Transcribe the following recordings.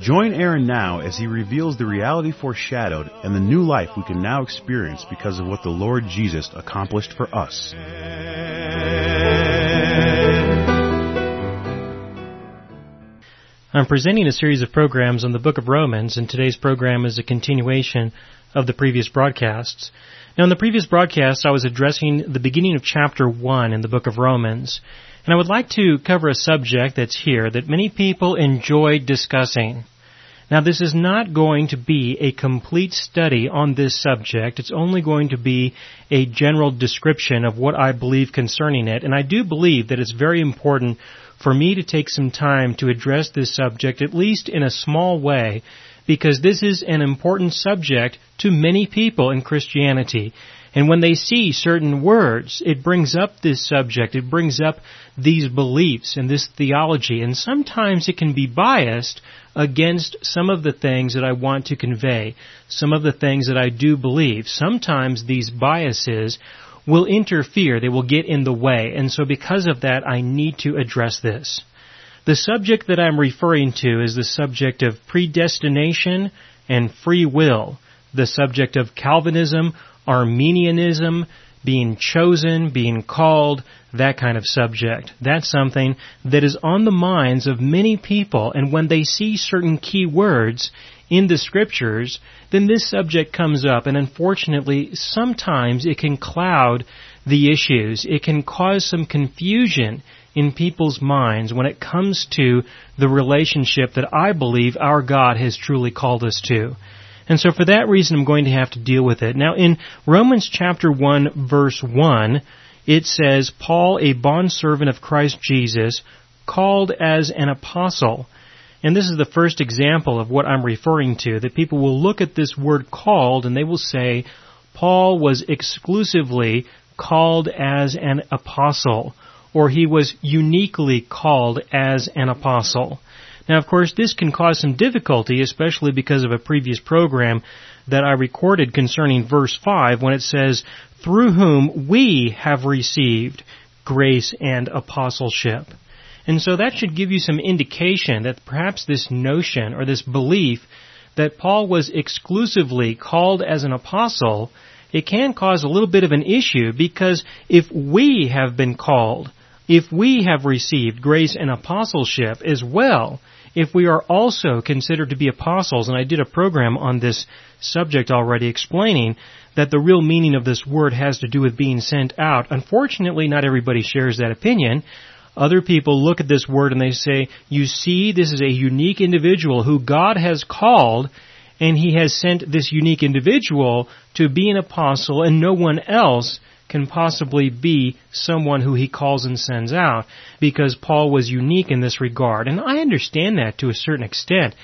Join Aaron now as he reveals the reality foreshadowed and the new life we can now experience because of what the Lord Jesus accomplished for us. I'm presenting a series of programs on the book of Romans, and today's program is a continuation of the previous broadcasts. Now, in the previous broadcast, I was addressing the beginning of chapter 1 in the book of Romans, and I would like to cover a subject that's here that many people enjoy discussing. Now, this is not going to be a complete study on this subject. It's only going to be a general description of what I believe concerning it, and I do believe that it's very important for me to take some time to address this subject, at least in a small way, because this is an important subject to many people in Christianity. And when they see certain words, it brings up this subject, it brings up these beliefs and this theology, and sometimes it can be biased against some of the things that I want to convey, some of the things that I do believe. Sometimes these biases will interfere, they will get in the way, and so because of that I need to address this. The subject that I'm referring to is the subject of predestination and free will, the subject of Calvinism, Arminianism, being chosen, being called, that kind of subject. That's something that is on the minds of many people, and when they see certain key words in the scriptures, then this subject comes up, and unfortunately, sometimes it can cloud the issues. It can cause some confusion in people's minds when it comes to the relationship that I believe our God has truly called us to. And so for that reason, I'm going to have to deal with it. Now, in Romans chapter 1, verse 1, it says, Paul, a bondservant of Christ Jesus, called as an apostle. And this is the first example of what I'm referring to, that people will look at this word called and they will say, Paul was exclusively called as an apostle, or he was uniquely called as an apostle. Now, of course, this can cause some difficulty, especially because of a previous program that I recorded concerning verse 5 when it says, through whom we have received grace and apostleship. And so that should give you some indication that perhaps this notion or this belief that Paul was exclusively called as an apostle, it can cause a little bit of an issue because if we have been called, if we have received grace and apostleship as well, if we are also considered to be apostles, and I did a program on this subject already explaining that the real meaning of this word has to do with being sent out. Unfortunately, not everybody shares that opinion. Other people look at this word and they say, you see, this is a unique individual who God has called and he has sent this unique individual to be an apostle and no one else can possibly be someone who he calls and sends out because Paul was unique in this regard. And I understand that to a certain extent.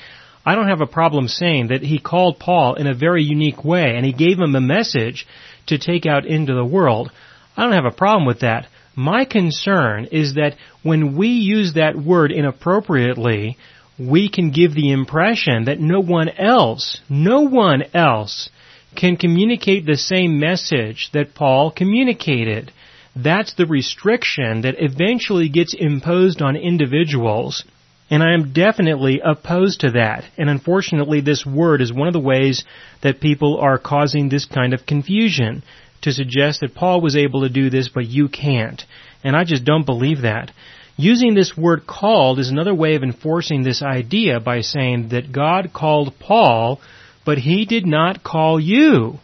I don't have a problem saying that he called Paul in a very unique way and he gave him a message to take out into the world. I don't have a problem with that. My concern is that when we use that word inappropriately, we can give the impression that no one else, no one else can communicate the same message that Paul communicated. That's the restriction that eventually gets imposed on individuals. And I am definitely opposed to that. And unfortunately, this word is one of the ways that people are causing this kind of confusion to suggest that Paul was able to do this, but you can't. And I just don't believe that. Using this word called is another way of enforcing this idea by saying that God called Paul but he did not call you.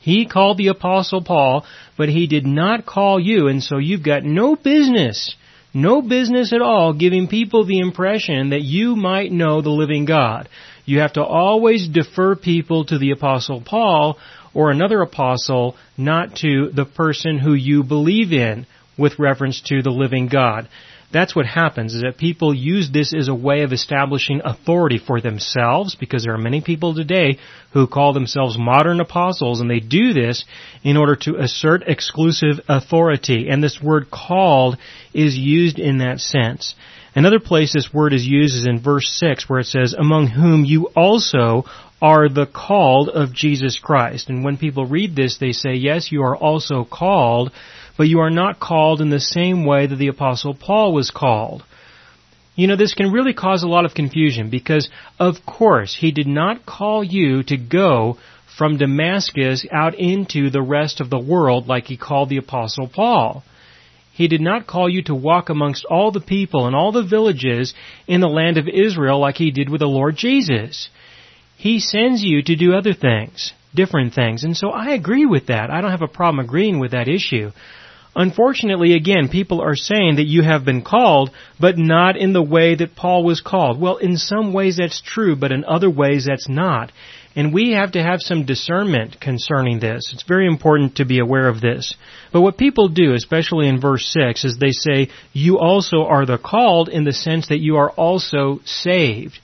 He called the apostle Paul, but he did not call you, and so you've got no business, no business at all giving people the impression that you might know the living God. You have to always defer people to the apostle Paul or another apostle, not to the person who you believe in with reference to the living God. That's what happens is that people use this as a way of establishing authority for themselves because there are many people today who call themselves modern apostles and they do this in order to assert exclusive authority. And this word called is used in that sense. Another place this word is used is in verse 6 where it says, among whom you also are the called of Jesus Christ. And when people read this, they say, yes, you are also called, but you are not called in the same way that the apostle Paul was called. You know, this can really cause a lot of confusion because, of course, he did not call you to go from Damascus out into the rest of the world like he called the apostle Paul. He did not call you to walk amongst all the people and all the villages in the land of Israel like he did with the Lord Jesus. He sends you to do other things, different things. And so I agree with that. I don't have a problem agreeing with that issue. Unfortunately, again, people are saying that you have been called, but not in the way that Paul was called. Well, in some ways that's true, but in other ways that's not. And we have to have some discernment concerning this. It's very important to be aware of this. But what people do, especially in verse 6, is they say, you also are the called in the sense that you are also saved.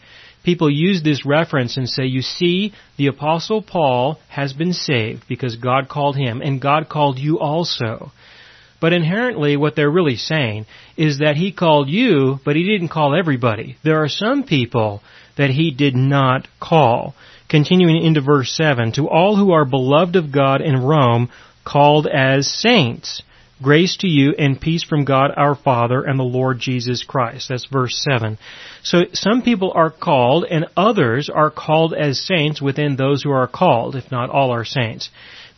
People use this reference and say, you see, the apostle Paul has been saved because God called him and God called you also. But inherently what they're really saying is that he called you, but he didn't call everybody. There are some people that he did not call. Continuing into verse 7, to all who are beloved of God in Rome, called as saints, grace to you and peace from God our Father and the Lord Jesus Christ. That's verse 7. So some people are called and others are called as saints within those who are called, if not all are saints.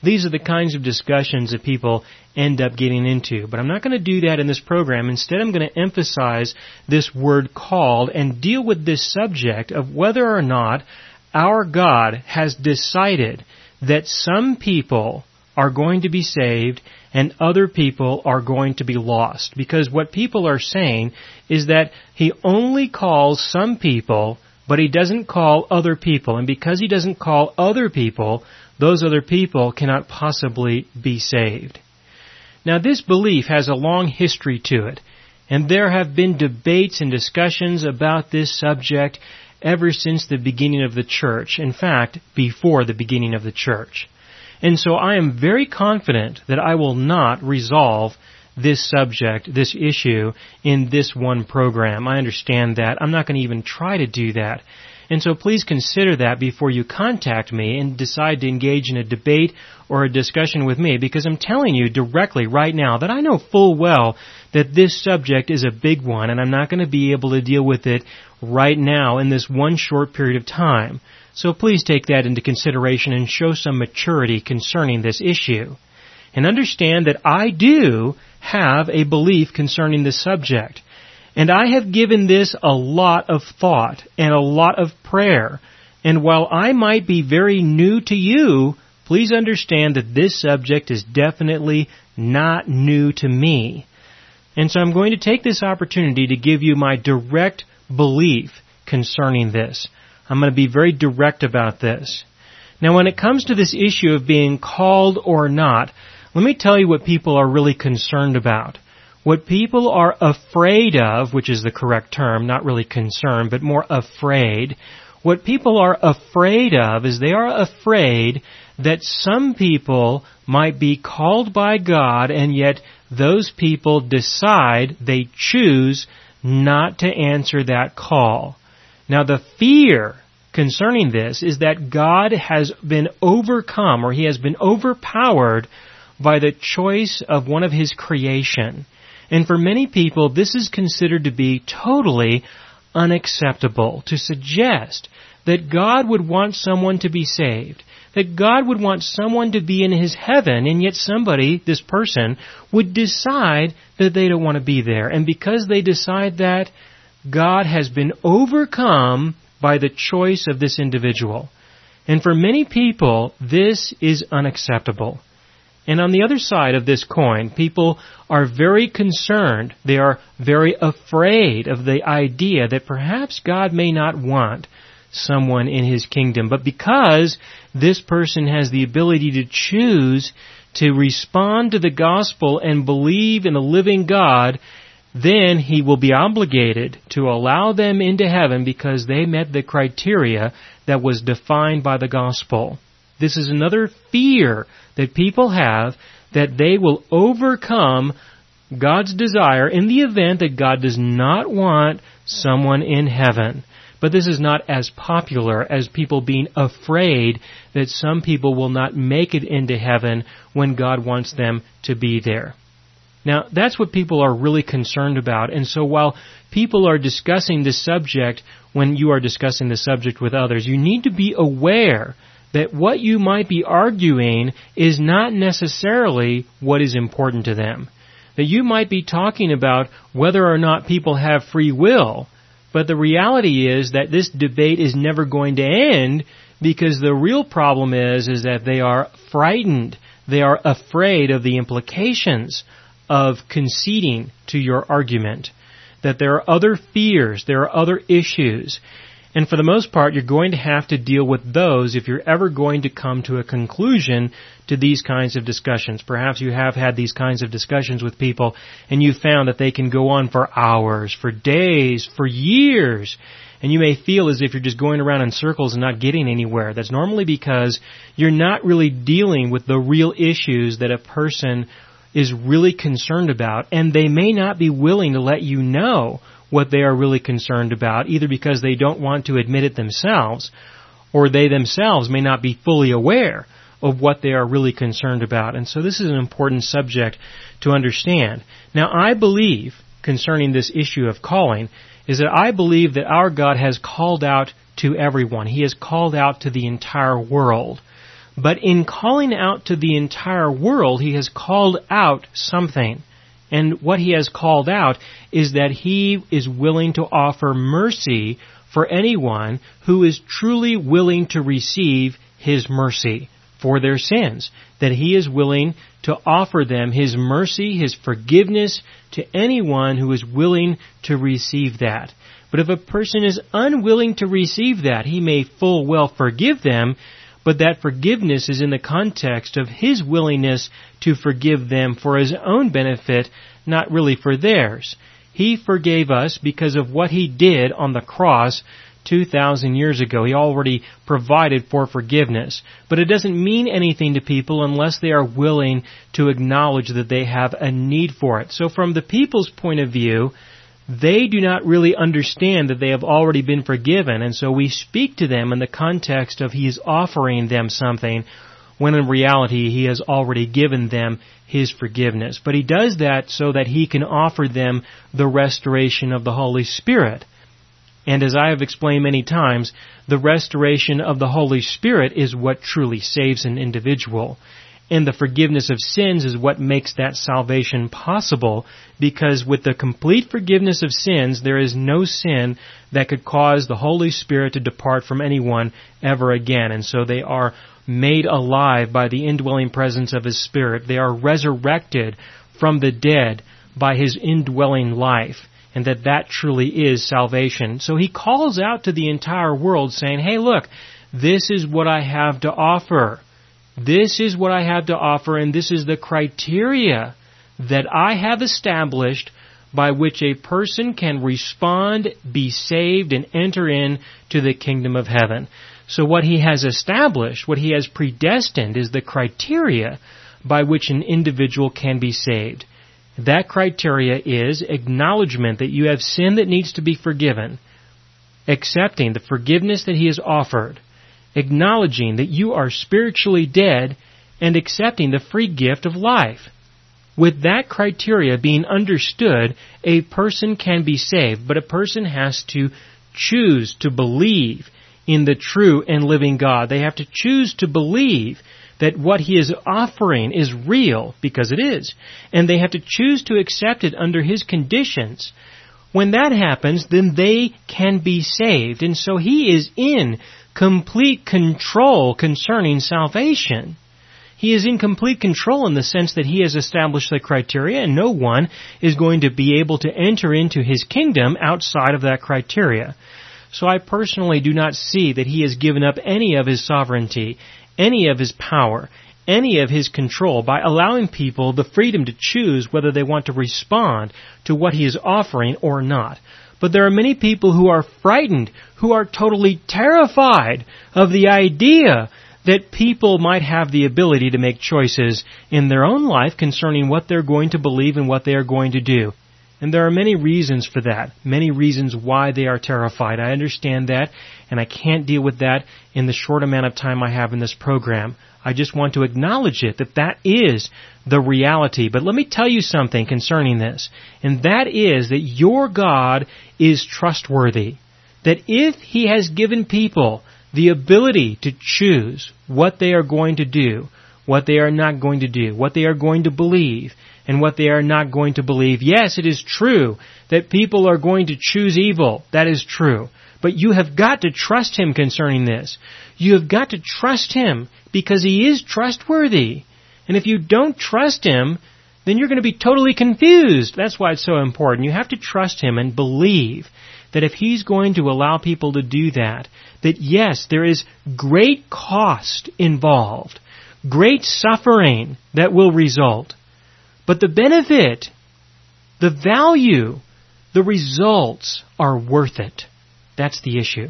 These are the kinds of discussions that people end up getting into. But I'm not going to do that in this program. Instead, I'm going to emphasize this word called and deal with this subject of whether or not our God has decided that some people are going to be saved and other people are going to be lost. Because what people are saying is that He only calls some people, but He doesn't call other people. And because He doesn't call other people, those other people cannot possibly be saved. Now this belief has a long history to it, and there have been debates and discussions about this subject ever since the beginning of the church. In fact, before the beginning of the church. And so I am very confident that I will not resolve this subject, this issue, in this one program. I understand that. I'm not going to even try to do that. And so please consider that before you contact me and decide to engage in a debate or a discussion with me because I'm telling you directly right now that I know full well that this subject is a big one and I'm not going to be able to deal with it right now in this one short period of time. So please take that into consideration and show some maturity concerning this issue. And understand that I do have a belief concerning this subject. And I have given this a lot of thought and a lot of prayer. And while I might be very new to you, please understand that this subject is definitely not new to me. And so I'm going to take this opportunity to give you my direct belief concerning this. I'm going to be very direct about this. Now when it comes to this issue of being called or not, let me tell you what people are really concerned about. What people are afraid of, which is the correct term, not really concerned, but more afraid, what people are afraid of is they are afraid that some people might be called by God and yet those people decide, they choose not to answer that call. Now the fear concerning this is that God has been overcome or he has been overpowered by the choice of one of his creation. And for many people, this is considered to be totally unacceptable to suggest that God would want someone to be saved, that God would want someone to be in his heaven, and yet somebody, this person, would decide that they don't want to be there. And because they decide that, God has been overcome by the choice of this individual. And for many people, this is unacceptable. And on the other side of this coin, people are very concerned. They are very afraid of the idea that perhaps God may not want someone in His kingdom. But because this person has the ability to choose to respond to the gospel and believe in the living God, then he will be obligated to allow them into heaven because they met the criteria that was defined by the gospel. This is another fear that people have that they will overcome God's desire in the event that God does not want someone in heaven. But this is not as popular as people being afraid that some people will not make it into heaven when God wants them to be there. Now, that's what people are really concerned about. And so while people are discussing this subject, when you are discussing the subject with others, you need to be aware that what you might be arguing is not necessarily what is important to them. That you might be talking about whether or not people have free will, but the reality is that this debate is never going to end because the real problem is, is that they are frightened. They are afraid of the implications of conceding to your argument. That there are other fears, there are other issues. And for the most part, you're going to have to deal with those if you're ever going to come to a conclusion to these kinds of discussions. Perhaps you have had these kinds of discussions with people and you found that they can go on for hours, for days, for years. And you may feel as if you're just going around in circles and not getting anywhere. That's normally because you're not really dealing with the real issues that a person is really concerned about and they may not be willing to let you know what they are really concerned about, either because they don't want to admit it themselves, or they themselves may not be fully aware of what they are really concerned about. And so this is an important subject to understand. Now I believe, concerning this issue of calling, is that I believe that our God has called out to everyone. He has called out to the entire world. But in calling out to the entire world, He has called out something. And what he has called out is that he is willing to offer mercy for anyone who is truly willing to receive his mercy for their sins. That he is willing to offer them his mercy, his forgiveness to anyone who is willing to receive that. But if a person is unwilling to receive that, he may full well forgive them, but that forgiveness is in the context of his willingness to forgive them for his own benefit, not really for theirs. He forgave us because of what he did on the cross 2,000 years ago. He already provided for forgiveness. But it doesn't mean anything to people unless they are willing to acknowledge that they have a need for it. So from the people's point of view, they do not really understand that they have already been forgiven, and so we speak to them in the context of He is offering them something, when in reality He has already given them His forgiveness. But He does that so that He can offer them the restoration of the Holy Spirit. And as I have explained many times, the restoration of the Holy Spirit is what truly saves an individual and the forgiveness of sins is what makes that salvation possible because with the complete forgiveness of sins, there is no sin that could cause the Holy Spirit to depart from anyone ever again. And so they are made alive by the indwelling presence of His Spirit. They are resurrected from the dead by His indwelling life. And that that truly is salvation. So He calls out to the entire world saying, hey look, this is what I have to offer. This is what I have to offer, and this is the criteria that I have established by which a person can respond, be saved, and enter in to the kingdom of heaven. So what he has established, what he has predestined, is the criteria by which an individual can be saved. That criteria is acknowledgement that you have sin that needs to be forgiven, accepting the forgiveness that he has offered, acknowledging that you are spiritually dead and accepting the free gift of life. With that criteria being understood, a person can be saved, but a person has to choose to believe in the true and living God. They have to choose to believe that what He is offering is real, because it is. And they have to choose to accept it under His conditions. When that happens, then they can be saved. And so He is in complete control concerning salvation. He is in complete control in the sense that he has established the criteria and no one is going to be able to enter into his kingdom outside of that criteria. So I personally do not see that he has given up any of his sovereignty, any of his power, any of his control by allowing people the freedom to choose whether they want to respond to what he is offering or not. But there are many people who are frightened, who are totally terrified of the idea that people might have the ability to make choices in their own life concerning what they're going to believe and what they are going to do. And there are many reasons for that, many reasons why they are terrified. I understand that, and I can't deal with that in the short amount of time I have in this program. I just want to acknowledge it, that that is the reality. But let me tell you something concerning this, and that is that your God is trustworthy. That if He has given people the ability to choose what they are going to do, what they are not going to do, what they are going to believe, and what they are not going to believe. Yes, it is true that people are going to choose evil. That is true. But you have got to trust Him concerning this. You have got to trust Him because He is trustworthy. And if you don't trust Him, then you're going to be totally confused. That's why it's so important. You have to trust Him and believe that if He's going to allow people to do that, that yes, there is great cost involved, great suffering that will result. But the benefit, the value, the results are worth it. That's the issue.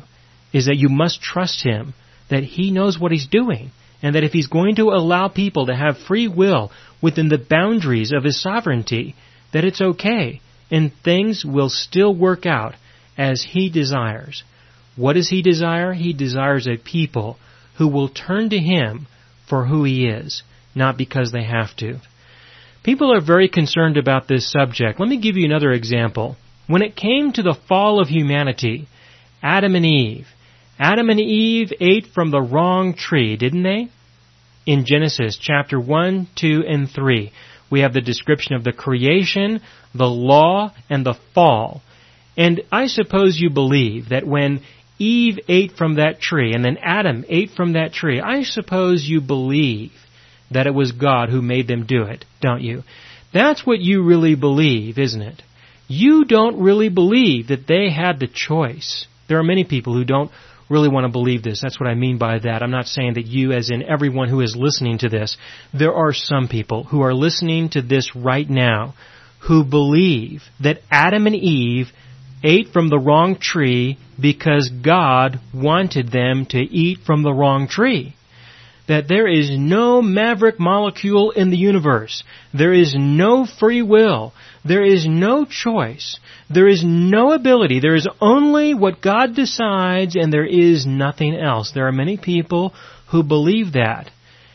Is that you must trust Him, that He knows what He's doing, and that if He's going to allow people to have free will within the boundaries of His sovereignty, that it's okay, and things will still work out as He desires. What does He desire? He desires a people who will turn to Him for who He is, not because they have to. People are very concerned about this subject. Let me give you another example. When it came to the fall of humanity, Adam and Eve, Adam and Eve ate from the wrong tree, didn't they? In Genesis chapter 1, 2, and 3, we have the description of the creation, the law, and the fall. And I suppose you believe that when Eve ate from that tree and then Adam ate from that tree, I suppose you believe that it was God who made them do it, don't you? That's what you really believe, isn't it? You don't really believe that they had the choice. There are many people who don't really want to believe this. That's what I mean by that. I'm not saying that you, as in everyone who is listening to this, there are some people who are listening to this right now who believe that Adam and Eve ate from the wrong tree because God wanted them to eat from the wrong tree that there is no maverick molecule in the universe. There is no free will. There is no choice. There is no ability. There is only what God decides and there is nothing else. There are many people who believe that.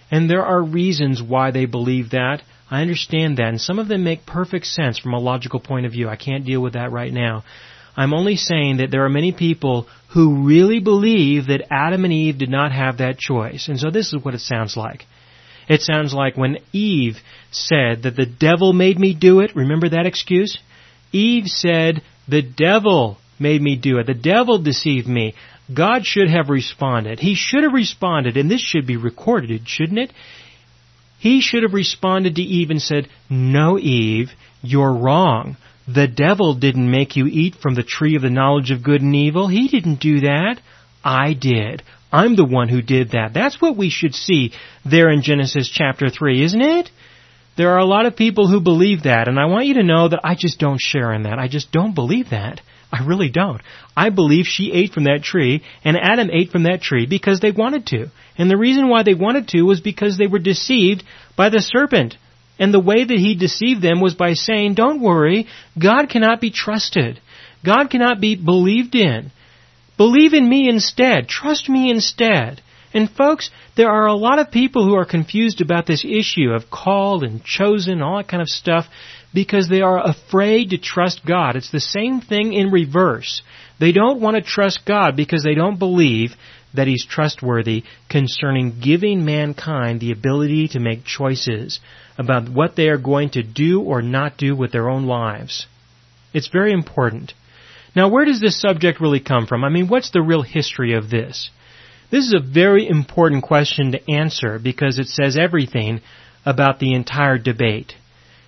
And there are reasons why they believe that. I understand that. And some of them make perfect sense from a logical point of view. I can't deal with that right now. I'm only saying that there are many people who really believe that Adam and Eve did not have that choice. And so this is what it sounds like. It sounds like when Eve said that the devil made me do it. Remember that excuse? Eve said, the devil made me do it. The devil deceived me. God should have responded. He should have responded, and this should be recorded, shouldn't it? He should have responded to Eve and said, No, Eve, you're wrong. The devil didn't make you eat from the tree of the knowledge of good and evil. He didn't do that. I did. I'm the one who did that. That's what we should see there in Genesis chapter 3, isn't it? There are a lot of people who believe that, and I want you to know that I just don't share in that. I just don't believe that. I really don't. I believe she ate from that tree, and Adam ate from that tree because they wanted to. And the reason why they wanted to was because they were deceived by the serpent. And the way that he deceived them was by saying, don't worry, God cannot be trusted. God cannot be believed in. Believe in me instead. Trust me instead. And folks, there are a lot of people who are confused about this issue of called and chosen, all that kind of stuff, because they are afraid to trust God. It's the same thing in reverse. They don't want to trust God because they don't believe that He's trustworthy concerning giving mankind the ability to make choices about what they are going to do or not do with their own lives. It's very important. Now, where does this subject really come from? I mean, what's the real history of this? This is a very important question to answer because it says everything about the entire debate.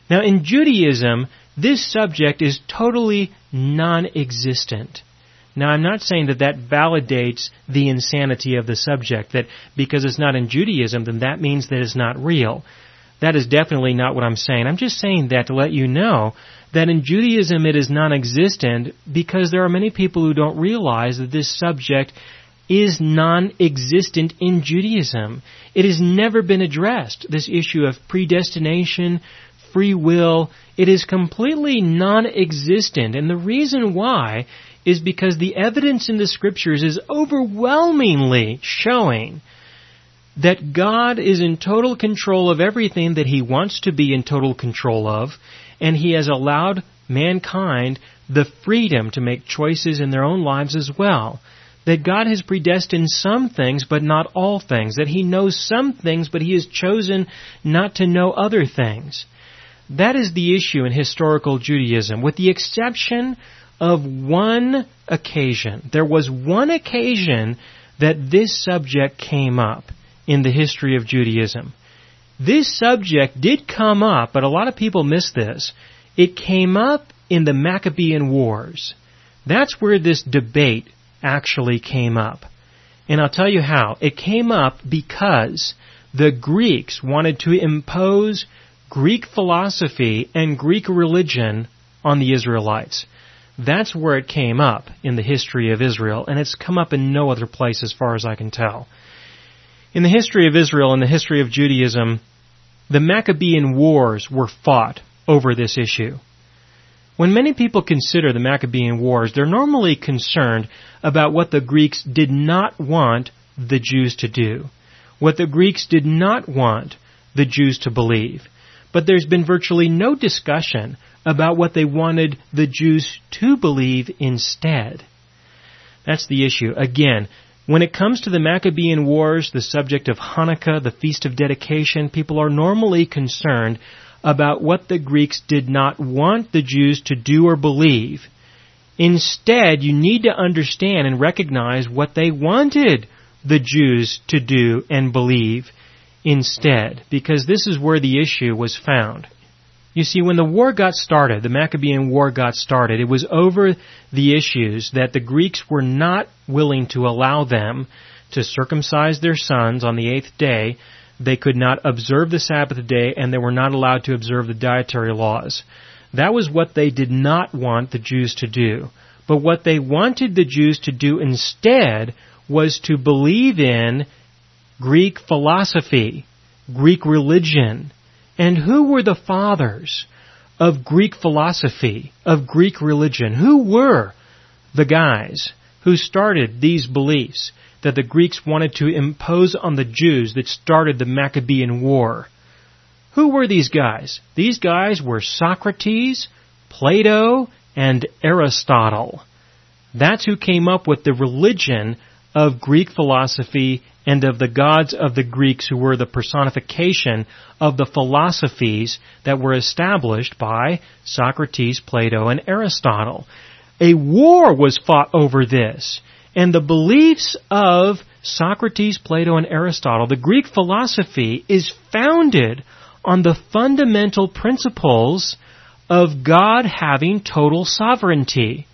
Now, in Judaism, this subject is totally non-existent. Now, I'm not saying that that validates the insanity of the subject, that because it's not in Judaism, then that means that it's not real. That is definitely not what I'm saying. I'm just saying that to let you know that in Judaism it is non-existent because there are many people who don't realize that this subject is non-existent in Judaism. It has never been addressed, this issue of predestination, free will. It is completely non-existent. And the reason why is because the evidence in the scriptures is overwhelmingly showing that God is in total control of everything that He wants to be in total control of, and He has allowed mankind the freedom to make choices in their own lives as well. That God has predestined some things, but not all things. That He knows some things, but He has chosen not to know other things. That is the issue in historical Judaism, with the exception of one occasion. There was one occasion that this subject came up in the history of Judaism. This subject did come up, but a lot of people miss this. It came up in the Maccabean Wars. That's where this debate actually came up. And I'll tell you how. It came up because the Greeks wanted to impose Greek philosophy and Greek religion on the Israelites. That's where it came up in the history of Israel, and it's come up in no other place as far as I can tell. In the history of Israel and the history of Judaism, the Maccabean Wars were fought over this issue. When many people consider the Maccabean Wars, they're normally concerned about what the Greeks did not want the Jews to do, what the Greeks did not want the Jews to believe. But there's been virtually no discussion about what they wanted the Jews to believe instead. That's the issue. Again, when it comes to the Maccabean Wars, the subject of Hanukkah, the Feast of Dedication, people are normally concerned about what the Greeks did not want the Jews to do or believe. Instead, you need to understand and recognize what they wanted the Jews to do and believe instead, because this is where the issue was found. You see, when the war got started, the Maccabean War got started, it was over the issues that the Greeks were not willing to allow them to circumcise their sons on the eighth day. They could not observe the Sabbath day, and they were not allowed to observe the dietary laws. That was what they did not want the Jews to do. But what they wanted the Jews to do instead was to believe in Greek philosophy, Greek religion, and who were the fathers of Greek philosophy, of Greek religion? Who were the guys who started these beliefs that the Greeks wanted to impose on the Jews that started the Maccabean War? Who were these guys? These guys were Socrates, Plato, and Aristotle. That's who came up with the religion of Greek philosophy and of the gods of the Greeks who were the personification of the philosophies that were established by Socrates, Plato, and Aristotle. A war was fought over this, and the beliefs of Socrates, Plato, and Aristotle, the Greek philosophy, is founded on the fundamental principles of God having total sovereignty.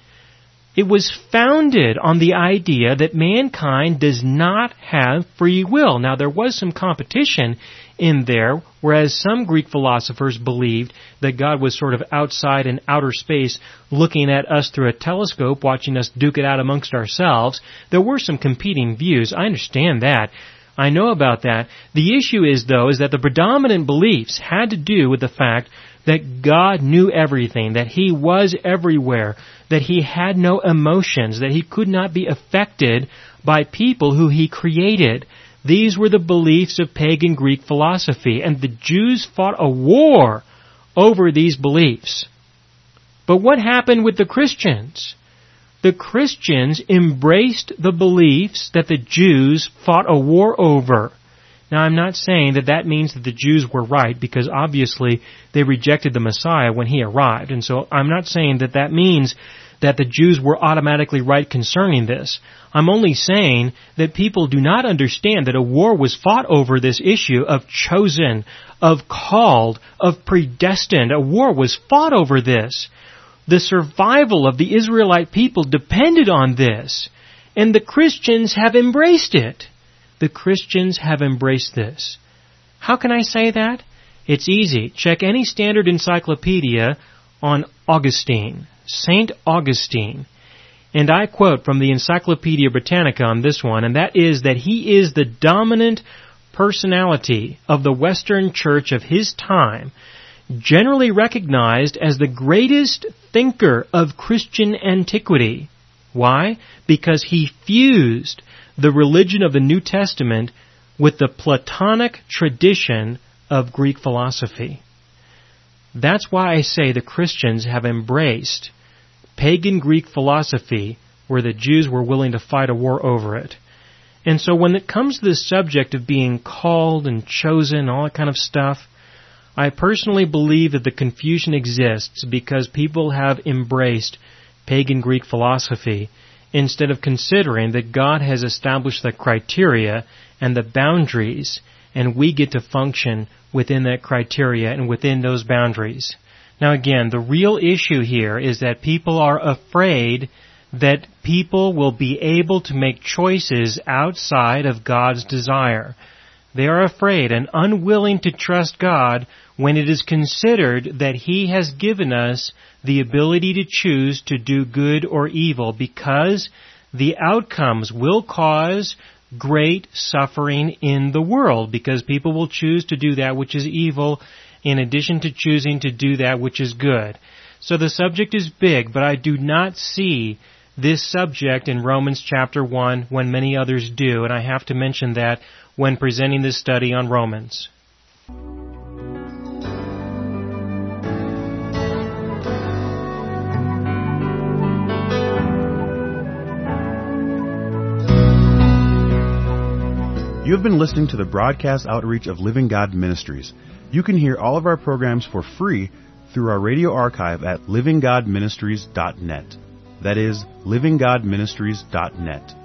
It was founded on the idea that mankind does not have free will. Now there was some competition in there, whereas some Greek philosophers believed that God was sort of outside in outer space looking at us through a telescope, watching us duke it out amongst ourselves. There were some competing views. I understand that. I know about that. The issue is though, is that the predominant beliefs had to do with the fact that God knew everything, that He was everywhere, that He had no emotions, that He could not be affected by people who He created. These were the beliefs of pagan Greek philosophy, and the Jews fought a war over these beliefs. But what happened with the Christians? The Christians embraced the beliefs that the Jews fought a war over. Now, I'm not saying that that means that the Jews were right because obviously they rejected the Messiah when he arrived. And so I'm not saying that that means that the Jews were automatically right concerning this. I'm only saying that people do not understand that a war was fought over this issue of chosen, of called, of predestined. A war was fought over this. The survival of the Israelite people depended on this, and the Christians have embraced it. The Christians have embraced this. How can I say that? It's easy. Check any standard encyclopedia on Augustine, Saint Augustine. And I quote from the Encyclopedia Britannica on this one, and that is that he is the dominant personality of the Western Church of his time, generally recognized as the greatest thinker of Christian antiquity. Why? Because he fused the religion of the New Testament with the Platonic tradition of Greek philosophy. That's why I say the Christians have embraced pagan Greek philosophy where the Jews were willing to fight a war over it. And so when it comes to the subject of being called and chosen, all that kind of stuff, I personally believe that the confusion exists because people have embraced pagan Greek philosophy instead of considering that God has established the criteria and the boundaries and we get to function within that criteria and within those boundaries. Now again, the real issue here is that people are afraid that people will be able to make choices outside of God's desire. They are afraid and unwilling to trust God when it is considered that He has given us the ability to choose to do good or evil because the outcomes will cause great suffering in the world because people will choose to do that which is evil in addition to choosing to do that which is good. So the subject is big, but I do not see this subject in Romans chapter 1 when many others do, and I have to mention that when presenting this study on Romans. You have been listening to the broadcast outreach of Living God Ministries. You can hear all of our programs for free through our radio archive at livinggodministries.net. That is, livinggodministries.net.